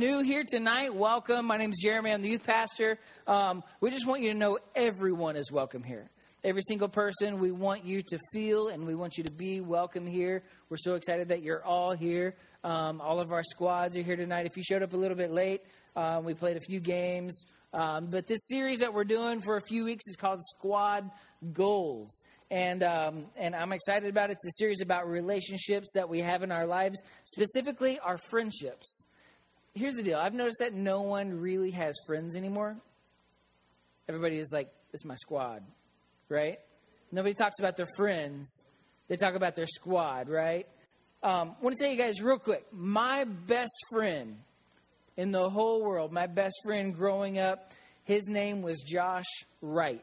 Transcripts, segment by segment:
new here tonight, welcome. My name is Jeremy. I'm the youth pastor. Um, we just want you to know everyone is welcome here. Every single person, we want you to feel and we want you to be welcome here. We're so excited that you're all here. Um, all of our squads are here tonight. If you showed up a little bit late, um, we played a few games. Um, but this series that we're doing for a few weeks is called Squad Goals. And, um, and I'm excited about it. It's a series about relationships that we have in our lives, specifically our friendships. Here's the deal I've noticed that no one really has friends anymore. Everybody is like, this is my squad, right? Nobody talks about their friends, they talk about their squad, right? Um, I want to tell you guys real quick my best friend in the whole world, my best friend growing up, his name was Josh Wright.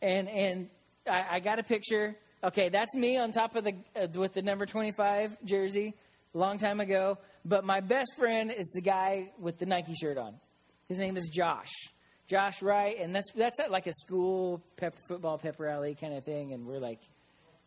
And, and I, I got a picture. Okay, that's me on top of the uh, with the number 25 jersey, long time ago. But my best friend is the guy with the Nike shirt on. His name is Josh. Josh Wright, and that's that's at like a school pep, football pep rally kind of thing, and we're like,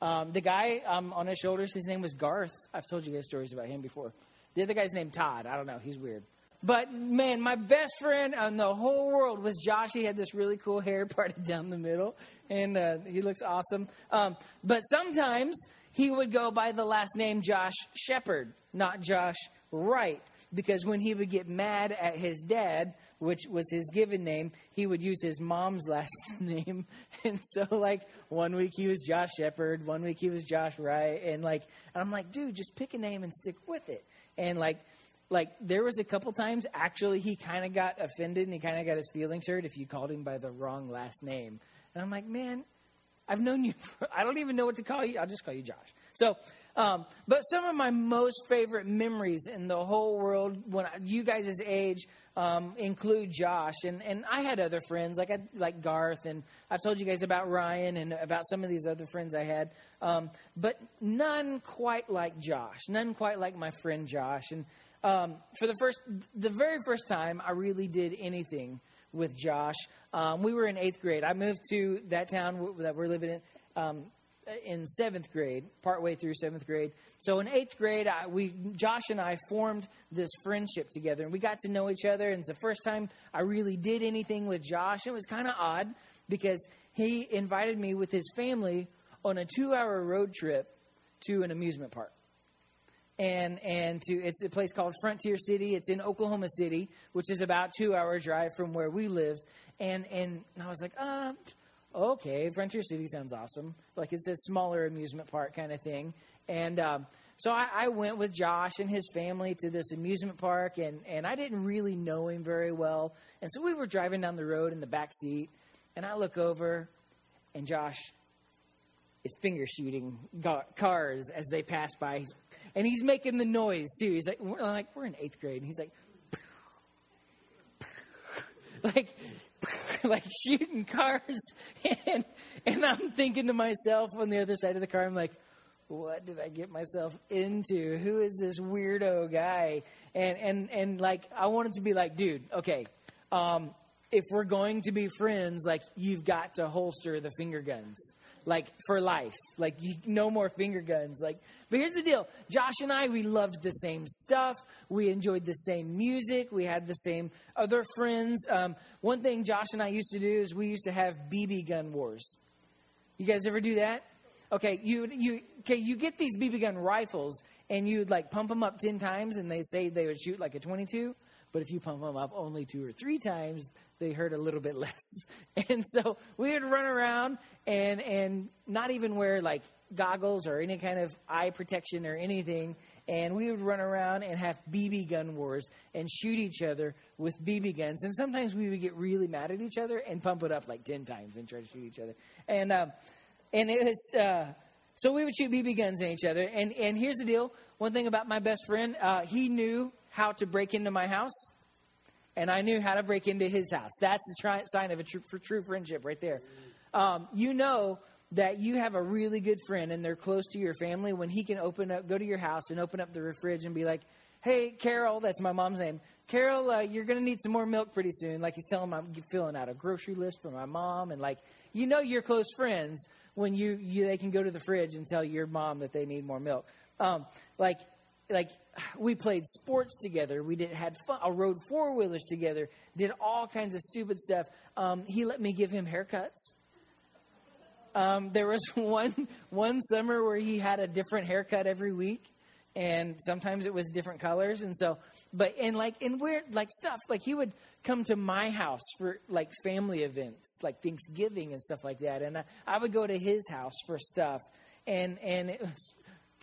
um, the guy um, on his shoulders, his name was Garth. I've told you guys stories about him before. The other guy's named Todd. I don't know, he's weird. But man, my best friend in the whole world was Josh. He had this really cool hair parted down the middle, and uh, he looks awesome. Um, but sometimes he would go by the last name Josh Shepard, not Josh Wright, because when he would get mad at his dad, which was his given name, he would use his mom's last name. And so, like, one week he was Josh Shepard, one week he was Josh Wright. And, like, and I'm like, dude, just pick a name and stick with it. And, like, like there was a couple times actually he kind of got offended and he kind of got his feelings hurt if you called him by the wrong last name. And I'm like, man, I've known you. For, I don't even know what to call you. I'll just call you Josh. So, um, but some of my most favorite memories in the whole world when I, you guys' age um, include Josh and and I had other friends like I, like Garth and I've told you guys about Ryan and about some of these other friends I had, um, but none quite like Josh. None quite like my friend Josh and um, for the first, the very first time I really did anything with Josh, um, we were in eighth grade. I moved to that town that we're living in um, in seventh grade, partway through seventh grade. So in eighth grade, I, we Josh and I formed this friendship together, and we got to know each other. And it's the first time I really did anything with Josh. It was kind of odd because he invited me with his family on a two-hour road trip to an amusement park and and to it's a place called Frontier City. It's in Oklahoma City, which is about two hour drive from where we lived. And and I was like, uh, okay, Frontier City sounds awesome. Like it's a smaller amusement park kind of thing. And um, so I, I went with Josh and his family to this amusement park, and and I didn't really know him very well. And so we were driving down the road in the back seat, and I look over, and Josh is finger shooting cars as they pass by. He's and he's making the noise too. He's like, we're like, we're in eighth grade, and he's like, like, like shooting cars, and and I'm thinking to myself on the other side of the car, I'm like, what did I get myself into? Who is this weirdo guy? And and and like, I wanted to be like, dude, okay. Um, if we're going to be friends, like you've got to holster the finger guns like for life. Like you, no more finger guns. Like, but here's the deal: Josh and I, we loved the same stuff. We enjoyed the same music. We had the same other friends. Um, one thing Josh and I used to do is we used to have BB gun wars. You guys ever do that? Okay, you you okay? You get these BB gun rifles, and you'd like pump them up ten times, and they say they would shoot like a twenty-two. But if you pump them up only two or three times, they hurt a little bit less. And so we would run around and and not even wear like goggles or any kind of eye protection or anything. And we would run around and have BB gun wars and shoot each other with BB guns. And sometimes we would get really mad at each other and pump it up like ten times and try to shoot each other. And um, and it was uh, so we would shoot BB guns at each other. And and here's the deal: one thing about my best friend, uh, he knew how to break into my house and I knew how to break into his house. That's the tri- sign of a true, for true friendship right there. Um, you know that you have a really good friend and they're close to your family when he can open up, go to your house and open up the fridge and be like, hey, Carol, that's my mom's name. Carol, uh, you're to need some more milk pretty soon. Like he's telling I'm filling out a grocery list for my mom. And like, you know, you're close friends when you, you they can go to the fridge and tell your mom that they need more milk. Um, like, like we played sports together. We did had fun. I rode four wheelers together. Did all kinds of stupid stuff. Um, he let me give him haircuts. Um, there was one one summer where he had a different haircut every week, and sometimes it was different colors. And so, but and like in weird like stuff, like he would come to my house for like family events, like Thanksgiving and stuff like that, and I, I would go to his house for stuff, and and it was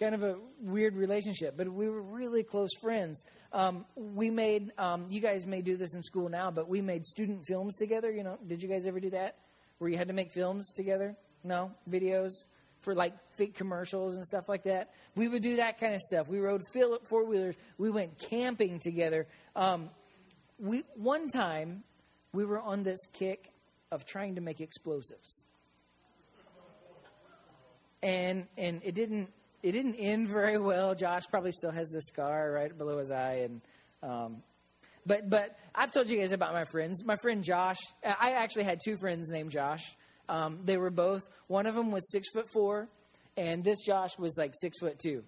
kind of a weird relationship, but we were really close friends. Um, we made, um, you guys may do this in school now, but we made student films together. You know, did you guys ever do that? Where you had to make films together? No? Videos for like fake commercials and stuff like that? We would do that kind of stuff. We rode four wheelers. We went camping together. Um, we, one time, we were on this kick of trying to make explosives. And, and it didn't it didn't end very well. Josh probably still has the scar right below his eye, and um, but but I've told you guys about my friends. My friend Josh. I actually had two friends named Josh. Um, they were both. One of them was six foot four, and this Josh was like six foot two,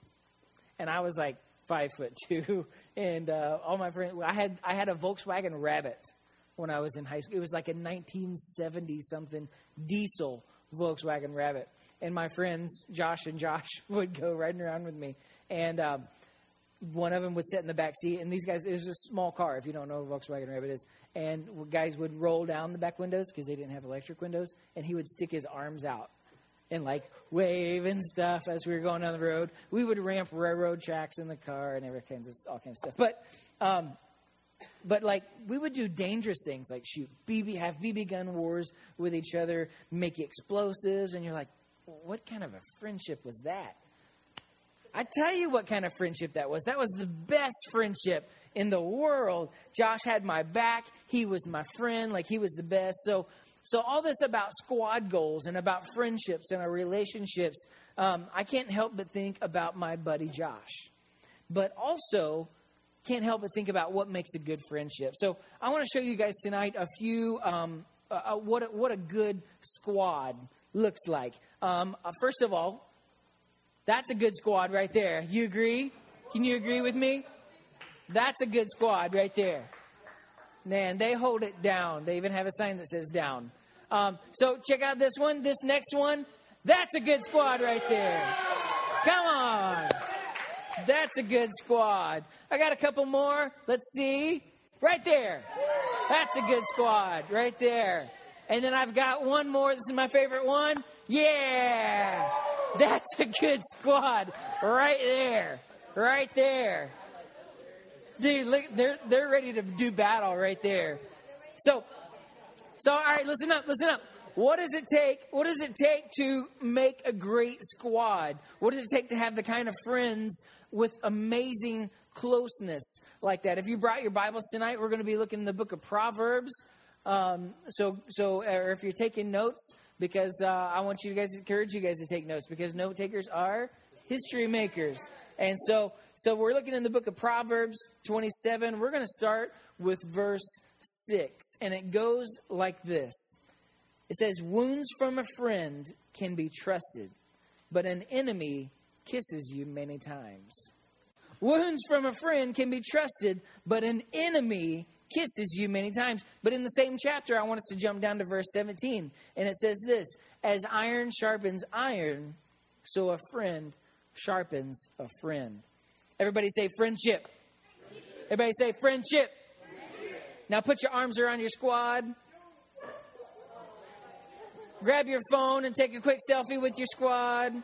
and I was like five foot two. And uh, all my friends, I had I had a Volkswagen Rabbit when I was in high school. It was like a 1970 something diesel Volkswagen Rabbit and my friends Josh and Josh would go riding around with me, and um, one of them would sit in the back seat. And these guys, it was a small car. If you don't know what Volkswagen Rabbit is, and guys would roll down the back windows because they didn't have electric windows, and he would stick his arms out and like wave and stuff as we were going down the road. We would ramp railroad tracks in the car and every kinds of all kinds of stuff. But um, but like we would do dangerous things like shoot BB, have BB gun wars with each other, make explosives, and you're like, what kind of a friendship was that? I tell you what kind of friendship that was. That was the best friendship in the world. Josh had my back. He was my friend. Like he was the best. So, so all this about squad goals and about friendships and our relationships, um, I can't help but think about my buddy Josh. But also, can't help but think about what makes a good friendship. So I want to show you guys tonight a few um, uh, what what a good squad looks like. Um, uh, first of all, that's a good squad right there. You agree? Can you agree with me? That's a good squad right there. Man, they hold it down. They even have a sign that says down. Um, so check out this one, this next one. That's a good squad right there. Come on. That's a good squad. I got a couple more. Let's see. Right there. That's a good squad right there. And then I've got one more. This is my favorite one. Yeah. That's a good squad right there. Right there. Dude, look, they're, they're ready to do battle right there. So, so, all right, listen up, listen up. What does it take? What does it take to make a great squad? What does it take to have the kind of friends with amazing closeness like that? If you brought your Bibles tonight, we're going to be looking in the book of Proverbs. Um, so, so or if you're taking notes, because uh, I want you guys to encourage you guys to take notes because note takers are history makers. And so, so we're looking in the book of Proverbs 27. We're going to start with verse 6, and it goes like this. It says, Wounds from a friend can be trusted, but an enemy kisses you many times. Wounds from a friend can be trusted, but an enemy kisses you many times. But in the same chapter, I want us to jump down to verse 17. And it says this As iron sharpens iron, so a friend sharpens a friend. Everybody say friendship. Everybody say friendship. Now put your arms around your squad. Grab your phone and take a quick selfie with your squad. All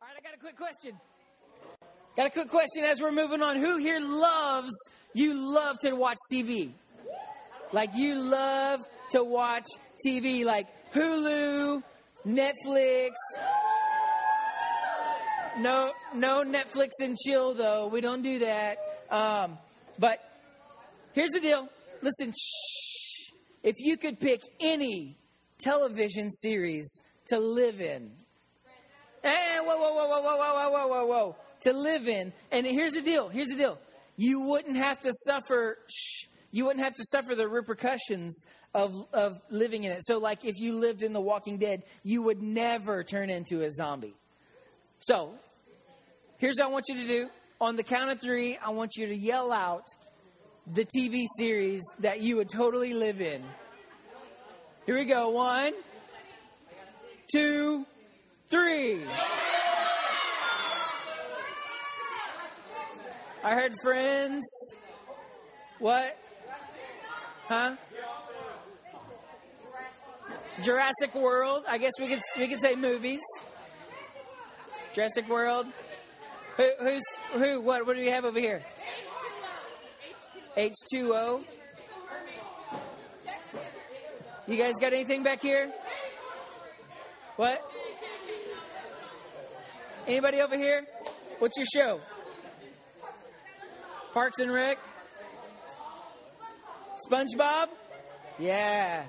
right, I got a quick question. Got a quick question as we're moving on. Who here loves, you love to watch TV? Like you love to watch TV, like Hulu, Netflix. No, no Netflix and chill though. We don't do that. Um, but here's the deal. Listen, shh. If you could pick any television series to live in, hey, whoa, whoa, whoa, whoa, whoa, whoa, whoa, whoa, whoa to live in. And here's the deal. Here's the deal. You wouldn't have to suffer. Shh, you wouldn't have to suffer the repercussions of of living in it. So, like if you lived in The Walking Dead, you would never turn into a zombie. So, here's what I want you to do. On the count of three, I want you to yell out the TV series that you would totally live in. Here we go. One, two, three. I heard friends. What? Huh? Jurassic World. I guess we could we could say movies. Jurassic World. Who, who's who? What? What do we have over here? H two O. You guys got anything back here? What? Anybody over here? What's your show? Parks and Rec? SpongeBob? Yeah.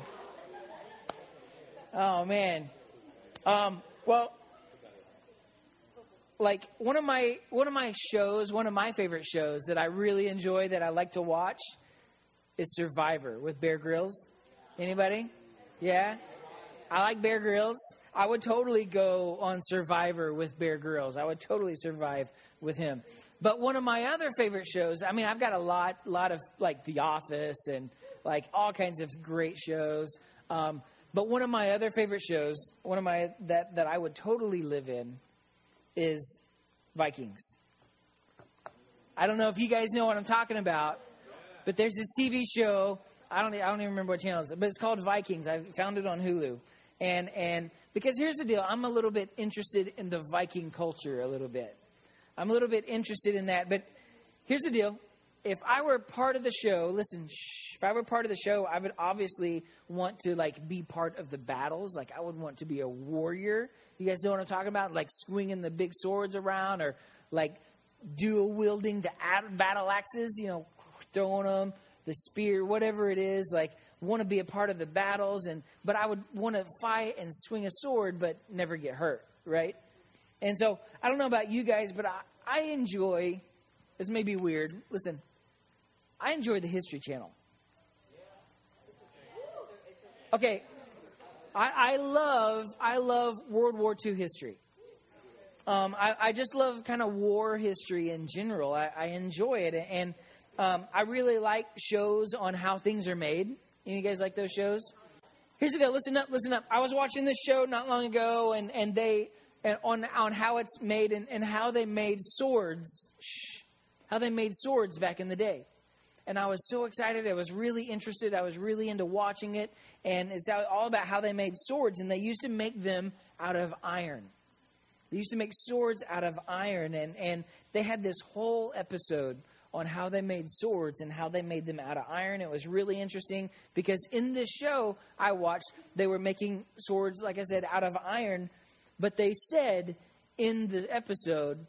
Oh man. Um, well, like one of my one of my shows, one of my favorite shows that I really enjoy that I like to watch is Survivor with Bear Grylls. Anybody? Yeah. I like Bear Grylls. I would totally go on Survivor with Bear Grylls. I would totally survive with him. But one of my other favorite shows, I mean, I've got a lot, lot of like The Office and like all kinds of great shows. Um, but one of my other favorite shows, one of my that that I would totally live in, is Vikings. I don't know if you guys know what I'm talking about, but there's this TV show. I don't. I don't even remember what channel it's, but it's called Vikings. I found it on Hulu, and and because here's the deal, I'm a little bit interested in the Viking culture a little bit. I'm a little bit interested in that, but here's the deal. If I were part of the show, listen, shh, if I were part of the show, I would obviously want to like be part of the battles. Like I would want to be a warrior. You guys know what I'm talking about? Like swinging the big swords around or like dual wielding the battle axes, you know, throwing them, the spear, whatever it is. Like want to be a part of the battles and but I would want to fight and swing a sword but never get hurt, right? And so I don't know about you guys, but I, I enjoy this may be weird. Listen, I enjoy the History Channel. Okay, I, I love I love World War II history. Um, I, I, just love kind of war history in general. I, I enjoy it, and um, I really like shows on how things are made. You guys like those shows? Here's the deal. Listen up. Listen up. I was watching this show not long ago, and and they and on on how it's made and, and how they made swords. Shh, how they made swords back in the day and I was so excited. I was really interested. I was really into watching it. And it's all about how they made swords, and they used to make them out of iron. They used to make swords out of iron, and, and they had this whole episode on how they made swords and how they made them out of iron. It was really interesting because in this show I watched, they were making swords, like I said, out of iron, but they said in the episode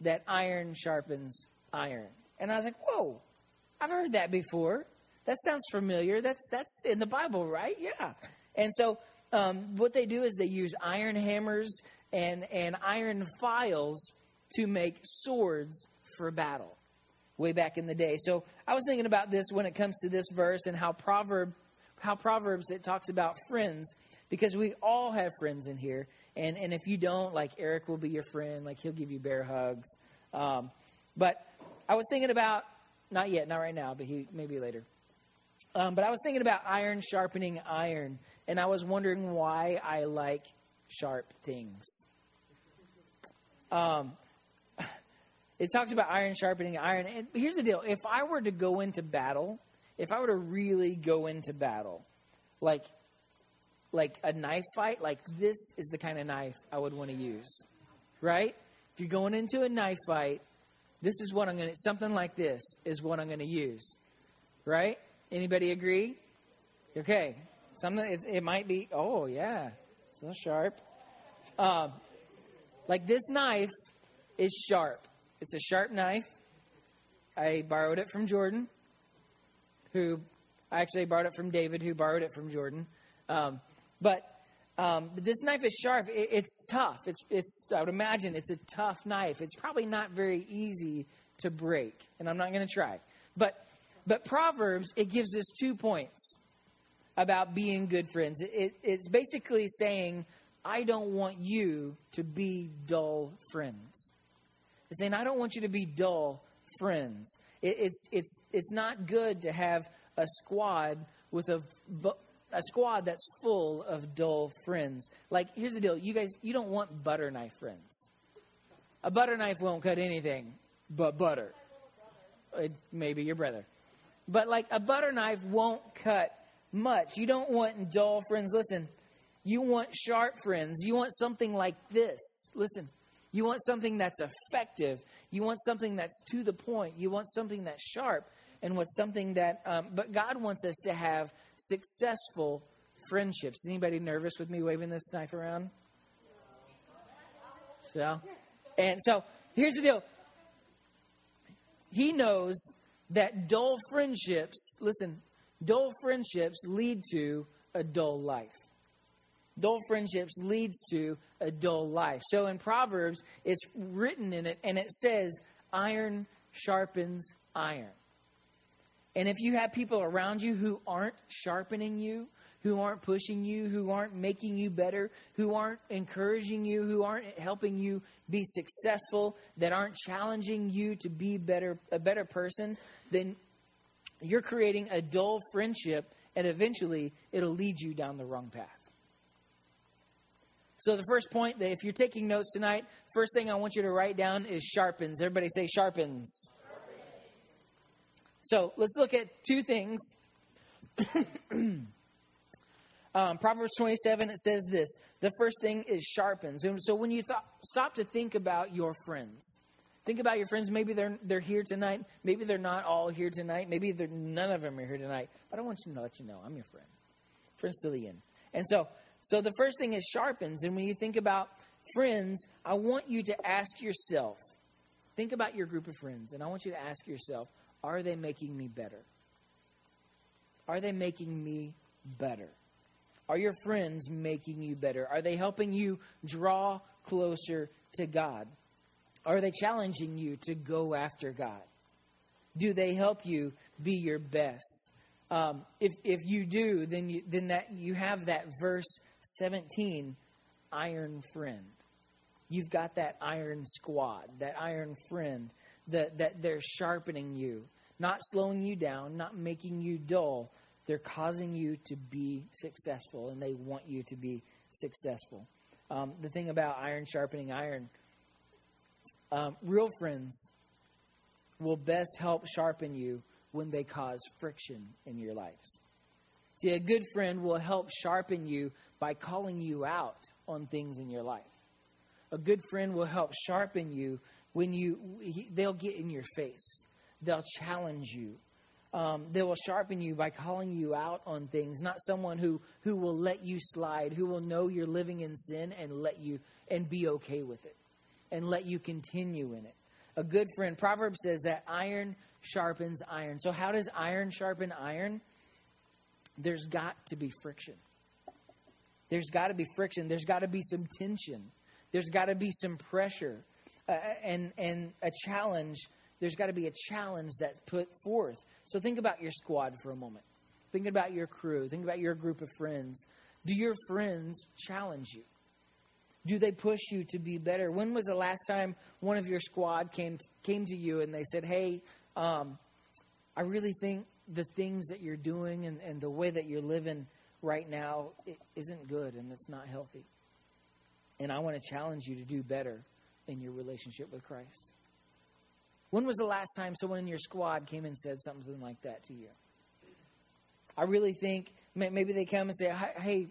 that iron sharpens iron. And I was like, whoa, I've heard that before. That sounds familiar. That's that's in the Bible, right? Yeah. And so um, what they do is they use iron hammers and and iron files to make swords for battle. Way back in the day. So I was thinking about this when it comes to this verse and how proverb how Proverbs it talks about friends because we all have friends in here. And and if you don't, like Eric will be your friend, like he'll give you bear hugs. Um, but I was thinking about not yet, not right now, but he maybe later. Um, but I was thinking about iron sharpening iron, and I was wondering why I like sharp things. Um, it talks about iron sharpening iron. And here's the deal if I were to go into battle, if I were to really go into battle, like, like a knife fight, like this is the kind of knife I would want to use, right? If you're going into a knife fight, this is what I'm going to, something like this is what I'm going to use. Right? Anybody agree? Okay. Something, it, it might be, oh, yeah, so sharp. Um, like this knife is sharp. It's a sharp knife. I borrowed it from Jordan, who I actually borrowed it from David, who borrowed it from Jordan. Um, but um, this knife is sharp. It, it's tough. It's, it's, I would imagine it's a tough knife. It's probably not very easy to break, and I'm not going to try. But, but Proverbs, it gives us two points about being good friends. It, it, it's basically saying I don't want you to be dull friends. It's saying, I don't want you to be dull friends. It, it's, it's, it's not good to have a squad with a, a squad that's full of dull friends. Like, here's the deal you guys, you don't want butter knife friends. A butter knife won't cut anything but butter. Maybe your brother. But like a butter knife won't cut much. You don't want dull friends. Listen, you want sharp friends. You want something like this. Listen, you want something that's effective. You want something that's to the point. You want something that's sharp. And what's something that, um, but God wants us to have successful friendships. Anybody nervous with me waving this knife around? So, and so here's the deal. He knows that dull friendships, listen, dull friendships lead to a dull life. Dull friendships leads to a dull life. So in Proverbs, it's written in it, and it says, iron sharpens iron. And if you have people around you who aren't sharpening you, who aren't pushing you, who aren't making you better, who aren't encouraging you, who aren't helping you be successful, that aren't challenging you to be better a better person, then you're creating a dull friendship and eventually it'll lead you down the wrong path. So the first point that if you're taking notes tonight, first thing I want you to write down is sharpens. Everybody say sharpens. So let's look at two things. um, Proverbs 27, it says this. The first thing is sharpens. And so when you th- stop to think about your friends, think about your friends. Maybe they're, they're here tonight. Maybe they're not all here tonight. Maybe none of them are here tonight. But I want you to let you know I'm your friend. Friends to the end. And so, so the first thing is sharpens. And when you think about friends, I want you to ask yourself, think about your group of friends. And I want you to ask yourself, are they making me better? Are they making me better? Are your friends making you better? Are they helping you draw closer to God? Are they challenging you to go after God? Do they help you be your best? Um, if if you do, then you, then that you have that verse seventeen, iron friend. You've got that iron squad, that iron friend that that they're sharpening you not slowing you down, not making you dull. They're causing you to be successful, and they want you to be successful. Um, the thing about iron sharpening iron, um, real friends will best help sharpen you when they cause friction in your lives. See, a good friend will help sharpen you by calling you out on things in your life. A good friend will help sharpen you when you he, they'll get in your face. They'll challenge you. Um, they will sharpen you by calling you out on things, not someone who, who will let you slide, who will know you're living in sin and let you and be okay with it and let you continue in it. A good friend, Proverbs says that iron sharpens iron. So, how does iron sharpen iron? There's got to be friction. There's got to be friction. There's got to be some tension. There's got to be some pressure uh, and, and a challenge there's got to be a challenge that's put forth. So think about your squad for a moment. Think about your crew. Think about your group of friends. Do your friends challenge you? Do they push you to be better? When was the last time one of your squad came came to you and they said, "Hey, um, I really think the things that you're doing and, and the way that you're living right now is isn't good and it's not healthy, and I want to challenge you to do better in your relationship with Christ." When was the last time someone in your squad came and said something like that to you? I really think maybe they come and say, hey,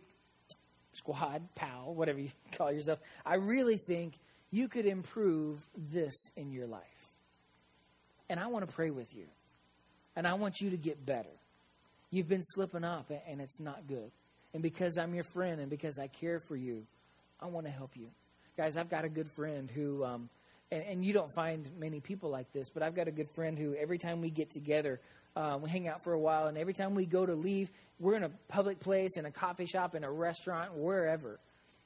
squad, pal, whatever you call yourself, I really think you could improve this in your life. And I want to pray with you. And I want you to get better. You've been slipping up and it's not good. And because I'm your friend and because I care for you, I want to help you. Guys, I've got a good friend who um, and, and, you don't find many people like this, but I've got a good friend who every time we get together, uh, we hang out for a while, and every time we go to leave, we're in a public place, in a coffee shop, in a restaurant, wherever.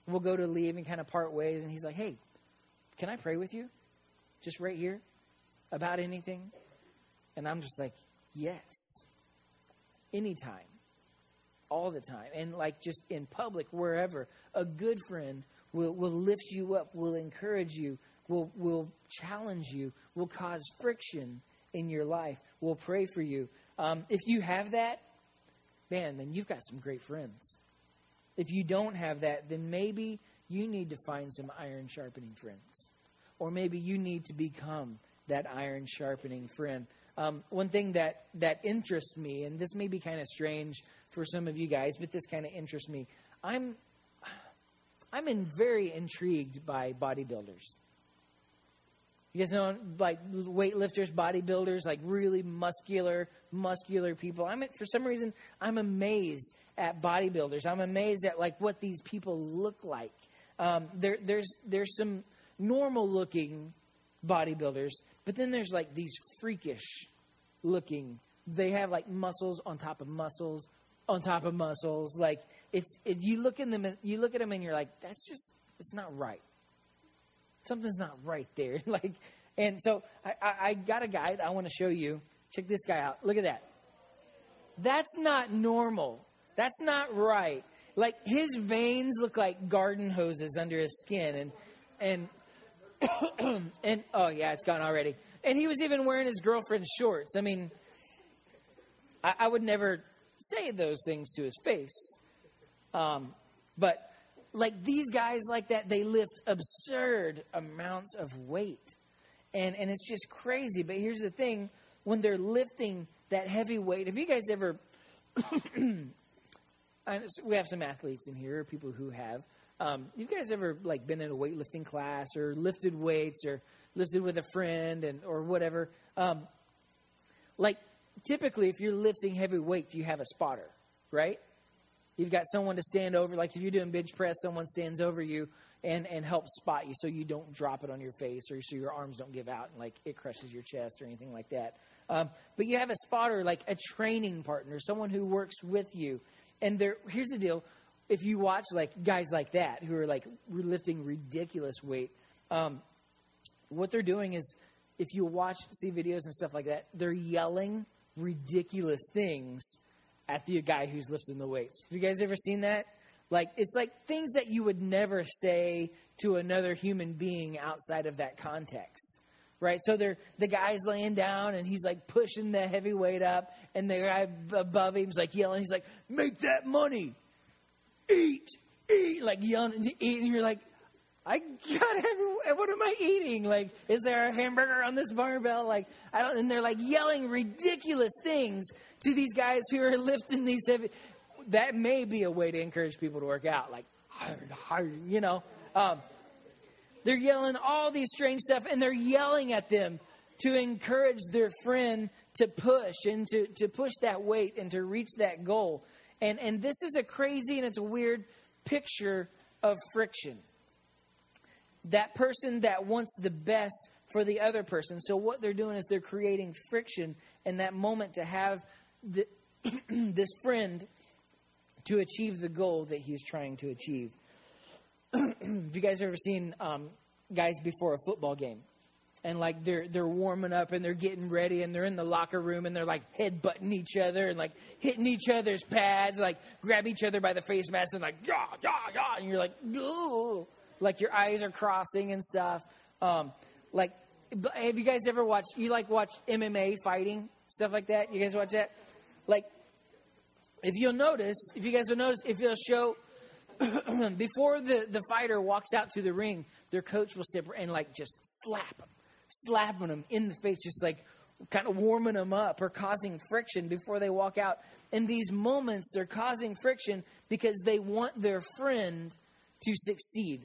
We'll go to leave and kind of part ways, and he's like, hey, can I pray with you? Just right here? About anything? And I'm just like, yes. Anytime. all the time. And like just in public, wherever, a good friend will, will lift you up, will encourage you, will, will challenge you, will cause friction in your life, will pray for you. Um, if you have that, man, then you've got some great friends. If you don't have that, then maybe you need to find some iron sharpening friends. Or maybe you need to become that iron sharpening friend. Um, one thing that, that interests me, and this may be kind of strange for some of you guys, but this kind of interests me. I'm, I'm in very intrigued by bodybuilders. You guys know, like weightlifters, bodybuilders, like really muscular, muscular people. I'm for some reason I'm amazed at bodybuilders. I'm amazed at like what these people look like. Um, there, there's there's some normal looking bodybuilders, but then there's like these freakish looking. They have like muscles on top of muscles on top of muscles. Like it's it, you look in them, you look at them, and you're like, that's just it's not right. Something's not right there. like, and so I, I, I got a guy that I want to show you. Check this guy out. Look at that. That's not normal. That's not right. Like his veins look like garden hoses under his skin, and and and oh yeah, it's gone already. And he was even wearing his girlfriend's shorts. I mean, I, I would never say those things to his face. Um, but like these guys like that, they lift absurd amounts of weight. And, and it's just crazy. But here's the thing when they're lifting that heavy weight, have you guys ever. we have some athletes in here, people who have. Um, you guys ever like been in a weightlifting class or lifted weights or lifted with a friend and or whatever? Um, like typically, if you're lifting heavy weights, you have a spotter, right? You've got someone to stand over. Like if you're doing bench press, someone stands over you and, and helps spot you so you don't drop it on your face or so your arms don't give out and like it crushes your chest or anything like that. Um, but you have a spotter, like a training partner, someone who works with you. And there, here's the deal: if you watch like guys like that who are like lifting ridiculous weight, um, what they're doing is, if you watch, see videos and stuff like that, they're yelling ridiculous things at the guy who's lifting the weights. Have you guys ever seen that? Like it's like things that you would never say to another human being outside of that context. Right? So they're the guy's laying down and he's like pushing the heavy weight up and the guy above him's like yelling, he's like, Make that money. Eat, eat, like yelling to eat, and you're like, I gotta, what am I eating? Like, is there a hamburger on this barbell? Like, I don't, and they're like yelling ridiculous things to these guys who are lifting these heavy. That may be a way to encourage people to work out. Like, you know, um, they're yelling all these strange stuff and they're yelling at them to encourage their friend to push and to, to push that weight and to reach that goal. And, and this is a crazy and it's a weird picture of friction that person that wants the best for the other person. So what they're doing is they're creating friction in that moment to have the, this friend to achieve the goal that he's trying to achieve. Have you guys ever seen um, guys before a football game? And like they're they're warming up and they're getting ready and they're in the locker room and they're like headbutting each other and like hitting each other's pads, like grab each other by the face mask and like yeah yeah yeah, and you're like oh like your eyes are crossing and stuff. Um, like, have you guys ever watched? You like watch MMA fighting stuff like that? You guys watch that? Like, if you'll notice, if you guys will notice, if you'll show before the the fighter walks out to the ring, their coach will step and like just slap him, slapping them in the face, just like kind of warming them up or causing friction before they walk out. In these moments, they're causing friction because they want their friend to succeed.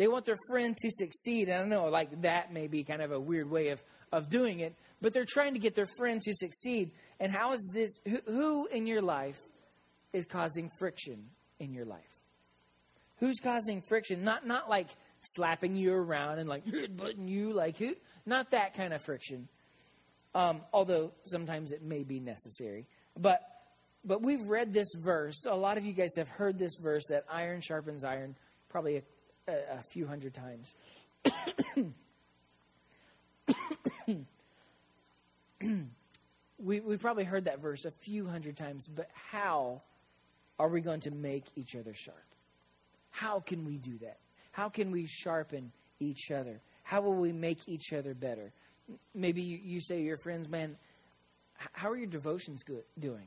They want their friend to succeed. And I know, like that may be kind of a weird way of, of doing it, but they're trying to get their friend to succeed. And how is this? Who, who in your life is causing friction in your life? Who's causing friction? Not not like slapping you around and like headbutting you, like who? Not that kind of friction. Um, although sometimes it may be necessary, but but we've read this verse. A lot of you guys have heard this verse that iron sharpens iron, probably a a, a few hundred times. we, we've probably heard that verse a few hundred times, but how are we going to make each other sharp? How can we do that? How can we sharpen each other? How will we make each other better? Maybe you, you say to your friends, man, how are your devotions good, doing?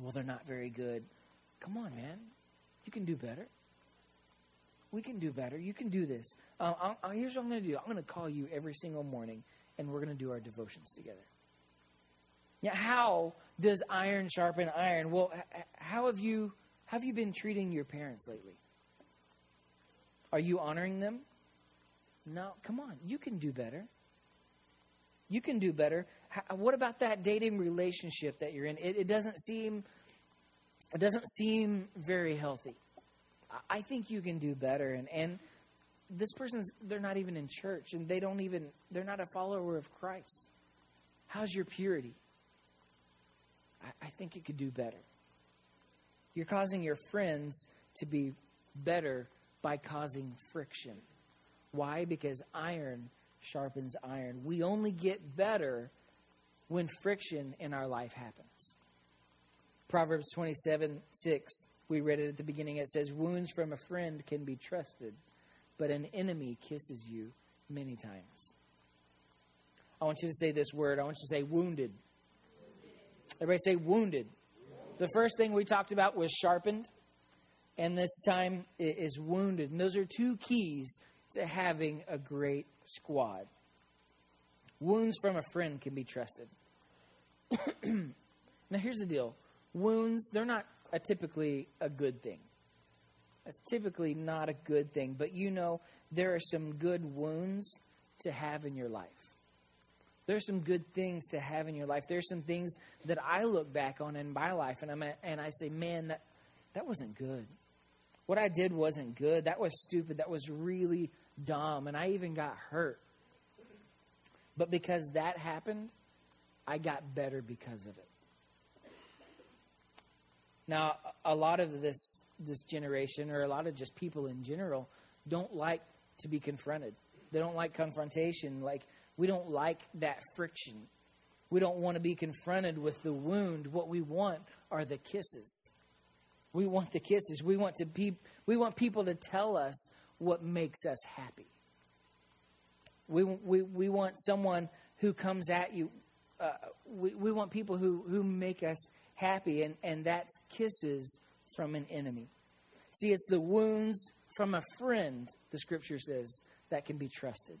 Well, they're not very good. Come on, man. You can do better. We can do better. You can do this. Uh, I'll, I'll, here's what I'm going to do I'm going to call you every single morning, and we're going to do our devotions together. Now, how does iron sharpen iron? Well, how have you have you been treating your parents lately? Are you honoring them? No, come on. You can do better. You can do better. How, what about that dating relationship that you're in? It, it doesn't seem it doesn't seem very healthy. I think you can do better. And and this person's they're not even in church and they don't even they're not a follower of Christ. How's your purity? I, I think you could do better. You're causing your friends to be better by causing friction. Why? Because iron sharpens iron. We only get better when friction in our life happens. Proverbs 27 6, we read it at the beginning. It says, Wounds from a friend can be trusted, but an enemy kisses you many times. I want you to say this word. I want you to say wounded. Everybody say wounded. The first thing we talked about was sharpened, and this time is wounded. And those are two keys to having a great squad. Wounds from a friend can be trusted. now, here's the deal wounds, they're not a typically a good thing. That's typically not a good thing, but you know, there are some good wounds to have in your life. There's some good things to have in your life. There's some things that I look back on in my life and, I'm and I say, man, that, that wasn't good. What I did wasn't good. That was stupid. That was really dumb. And I even got hurt. But because that happened, I got better because of it. Now, a lot of this this generation, or a lot of just people in general, don't like to be confronted. They don't like confrontation. Like we don't like that friction. We don't want to be confronted with the wound. What we want are the kisses. We want the kisses. We want to be, we want people to tell us what makes us happy. We, we, we want someone who comes at you. Uh, we, we want people who, who make us happy, and, and that's kisses from an enemy. See, it's the wounds from a friend, the scripture says, that can be trusted.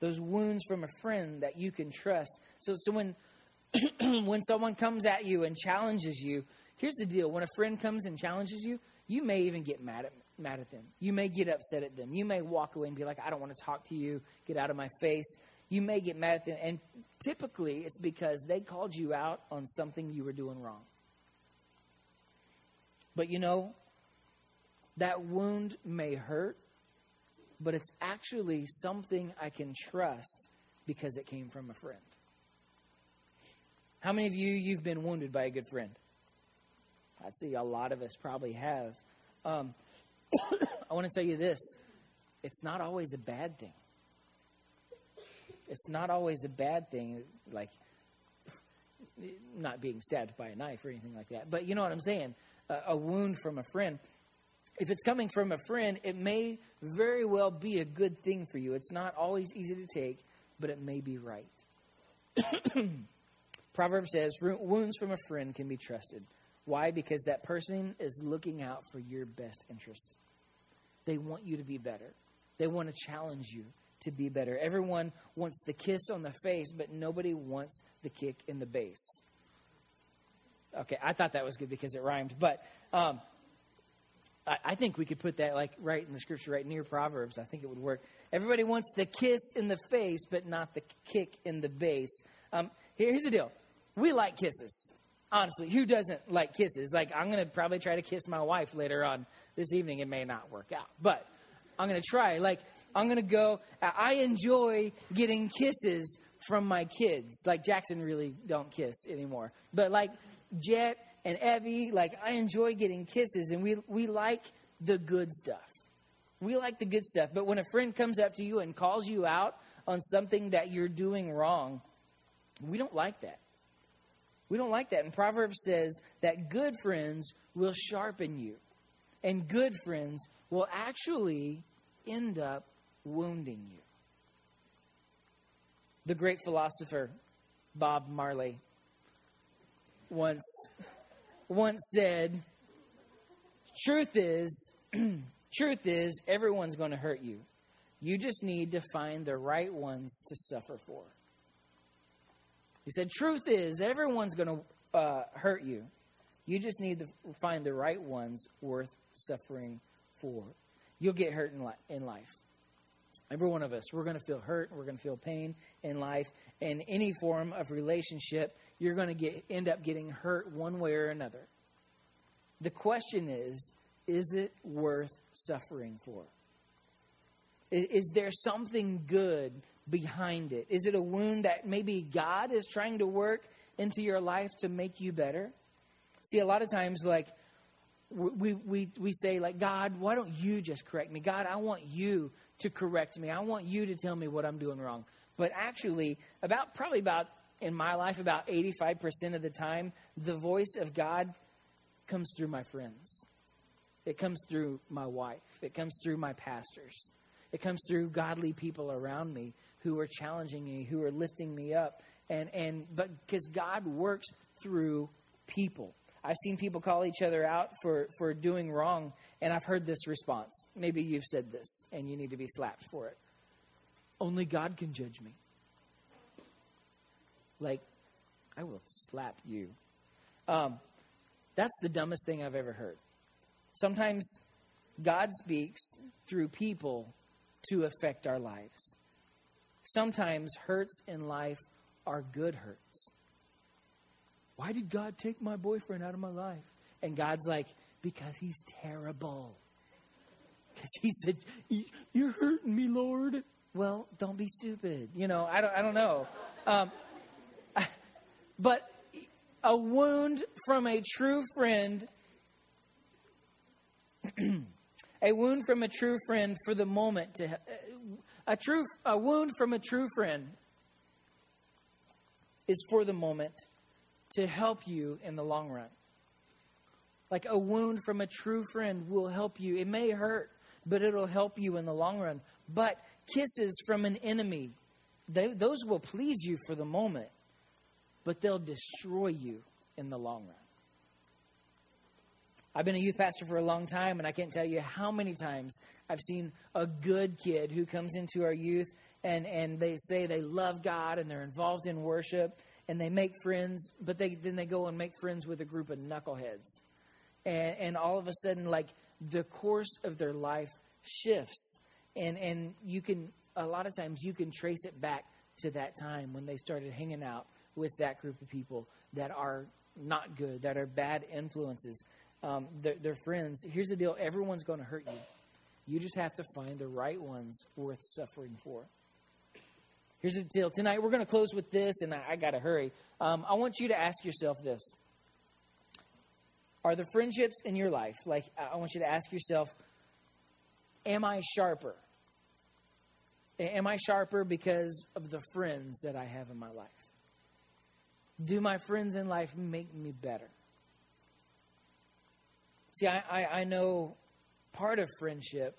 Those wounds from a friend that you can trust. So, so when, when someone comes at you and challenges you, here's the deal when a friend comes and challenges you, you may even get mad at, mad at them. You may get upset at them. You may walk away and be like, I don't want to talk to you, get out of my face you may get mad at them. And typically, it's because they called you out on something you were doing wrong. But you know, that wound may hurt, but it's actually something I can trust because it came from a friend. How many of you you've been wounded by a good friend? I'd say a lot of us probably have. Um, I want to tell you this: it's not always a bad thing it's not always a bad thing, like not being stabbed by a knife or anything like that. But you know what I'm saying? A, a wound from a friend. If it's coming from a friend, it may very well be a good thing for you. It's not always easy to take, but it may be right. Proverbs says, wounds from a friend can be trusted. Why? Because that person is looking out for your best interest. They want you to be better. They want to challenge you to be better. Everyone wants the kiss on the face, but nobody wants the kick in the base. Okay, I thought that was good because it rhymed, but um, I, I think we could put that like right in the scripture, right near Proverbs. I think it would work. Everybody wants the kiss in the face, but not the kick in the base. Um, here's the deal: we like kisses. Honestly, who doesn't like kisses? Like, I'm to probably try to kiss my wife later on this evening. It may not work out, but I'm to try. Like, I'm going to go. I enjoy getting kisses from my kids. Like Jackson really don't kiss anymore. But like Jet and Evie, like I enjoy getting kisses and we we like the good stuff. We like the good stuff. But when a friend comes up to you and calls you out on something that you're doing wrong, we don't like that. We don't like that. And Proverbs says that good friends will sharpen you, and good friends will actually end up wounding you. The great philosopher Bob Marley once once said, "Truth is, truth is, everyone's going to hurt you. You just need to find the right ones to suffer for." He said, "Truth is, everyone's going to uh, hurt you. You just need to find the right ones worth suffering for. You'll get hurt in, li- in life. Every one of us, we're going to feel hurt. We're going to feel pain in life. In any form of relationship, you're going to get end up getting hurt one way or another. The question is, is it worth suffering for? Is, is there something good behind it? Is it a wound that maybe God is trying to work into your life to make you better? See, a lot of times, like, we, we, we say, like, God, why don't you just correct me? God, I want you to correct me. I want you to tell me what I'm doing wrong. But actually, about probably about in my life, about 85% of the time, the voice of God comes through my friends. It comes through my wife. It comes through my pastors. It comes through godly people around me who are challenging me, who are lifting me up. And, and but because God works through people. I've seen people call each other out for, for doing wrong, and I've heard this response. Maybe you've said this, and you need to be slapped for it. Only God can judge me. Like, I will slap you. Um, that's the dumbest thing I've ever heard. Sometimes God speaks through people to affect our lives. Sometimes hurts in life are good hurts. Why did God take my boyfriend out of my life? And God's like, Because he's terrible. Because he said, You're hurting me, Lord. Well, don't be stupid. You know, I don't, I don't know. Um, but a wound from a true friend, a wound from a true friend for the moment to a true a wound from a true friend is for the moment to help you in the long run. Like a wound from a true friend will help you. It may hurt, but it'll help you in the long run. But kisses from an enemy, they, those will please you for the moment, but they'll destroy you in the long run. I've been a youth pastor for a long time, and I can't tell you how many times I've seen a good kid who comes into our youth and, and they say they love God and they're involved in worship and they make friends, but they then they go and make friends with a group of knuckleheads. And, and all of a sudden, like the course of their life shifts. And, and you can, a lot of times, you can trace it back to that time when they started hanging out with that group of people that are not good, that are bad influences. Um, they're, they're friends. Here's the deal everyone's going to hurt you. You just have to find the right ones worth suffering for. Here's the deal. Tonight, we're going to close with this, and I, I got to hurry. Um, I want you to ask yourself this Are the friendships in your life, like, I want you to ask yourself, Am I sharper? Am I sharper because of the friends that I have in my life? Do my friends in life make me better? See, I, I, I know part of friendship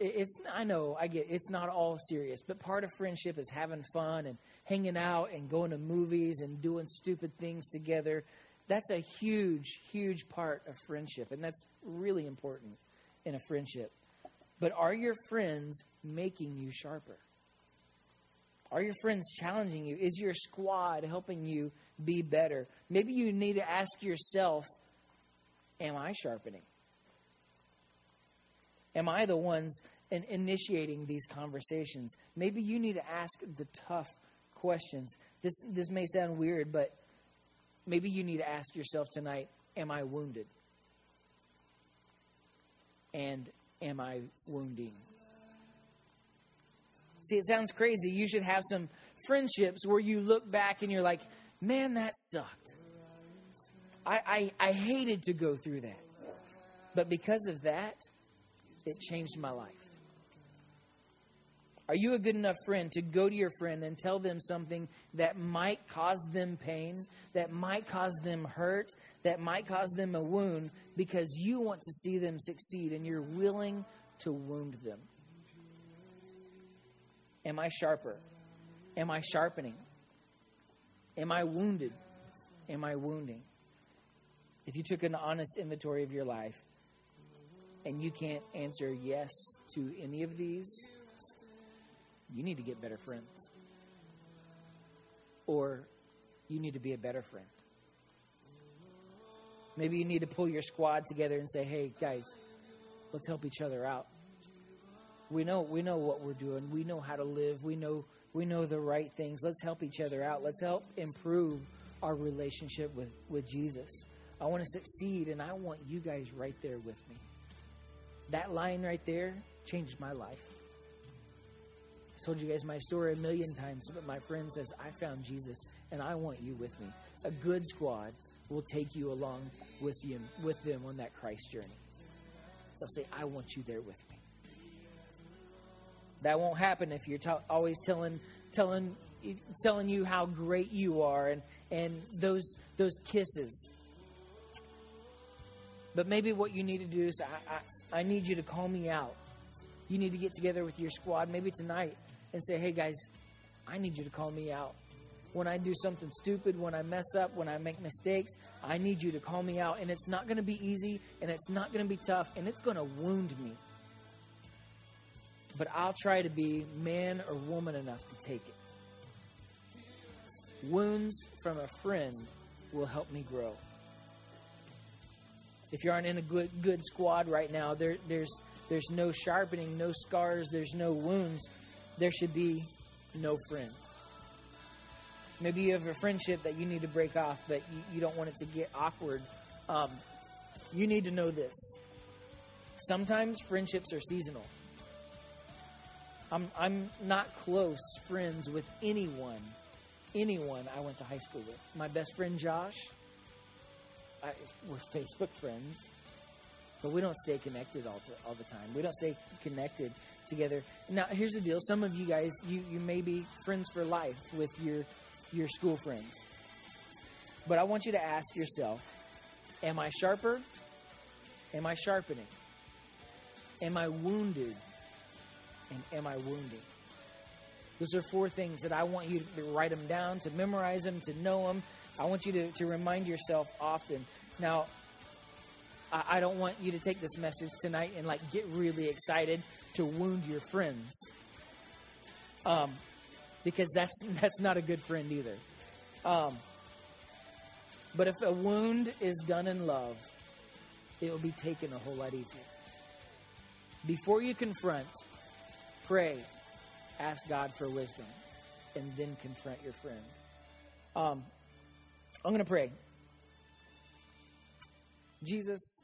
it's I know I get it's not all serious, but part of friendship is having fun and hanging out and going to movies and doing stupid things together. That's a huge, huge part of friendship, and that's really important in a friendship. But are your friends making you sharper? Are your friends challenging you? Is your squad helping you be better? Maybe you need to ask yourself, Am I sharpening? Am I the ones in initiating these conversations? Maybe you need to ask the tough questions. This, this may sound weird, but maybe you need to ask yourself tonight Am I wounded? And am I wounding? See, it sounds crazy. You should have some friendships where you look back and you're like, man, that sucked. I, I, I hated to go through that. But because of that, it changed my life. Are you a good enough friend to go to your friend and tell them something that might cause them pain, that might cause them hurt, that might cause them a wound because you want to see them succeed and you're willing to wound them? Am I sharper? Am I sharpening? Am I wounded? Am I wounding? If you took an honest inventory of your life and you can't answer yes to any of these, you need to get better friends. Or you need to be a better friend. Maybe you need to pull your squad together and say, hey, guys, let's help each other out. We know, we know what we're doing. We know how to live. We know, we know the right things. Let's help each other out. Let's help improve our relationship with, with Jesus. I want to succeed, and I want you guys right there with me. That line right there changed my life. I told you guys my story a million times, but my friend says, I found Jesus, and I want you with me. A good squad will take you along with you with them on that Christ journey. They'll say, I want you there with me. That won't happen if you're ta- always telling telling telling you how great you are and and those those kisses. But maybe what you need to do is I, I, I need you to call me out. You need to get together with your squad maybe tonight and say, "Hey guys, I need you to call me out." When I do something stupid, when I mess up, when I make mistakes, I need you to call me out. And it's not going to be easy, and it's not going to be tough, and it's going to wound me but I'll try to be man or woman enough to take it. Wounds from a friend will help me grow. If you aren't in a good good squad right now, there, there's there's no sharpening, no scars, there's no wounds. There should be no friend. Maybe you have a friendship that you need to break off, but you, you don't want it to get awkward. Um, you need to know this. Sometimes friendships are seasonal. I'm, I'm not close friends with anyone, anyone I went to high school with. My best friend Josh, I, we're Facebook friends, but we don't stay connected all, to, all the time. We don't stay connected together. Now, here's the deal: some of you guys, you, you may be friends for life with your your school friends, but I want you to ask yourself: Am I sharper? Am I sharpening? Am I wounded? and am I wounding? Those are four things that I want you to write them down, to memorize them, to know them. I want you to, to remind yourself often. Now, I, I don't want you to take this message tonight and like get really excited to wound your friends. Um, because that's that's not a good friend either. Um, but if a wound is done in love, it will be taken a whole lot easier. Before you confront, Pray, ask God for wisdom, and then confront your friend. Um, I'm going to pray. Jesus,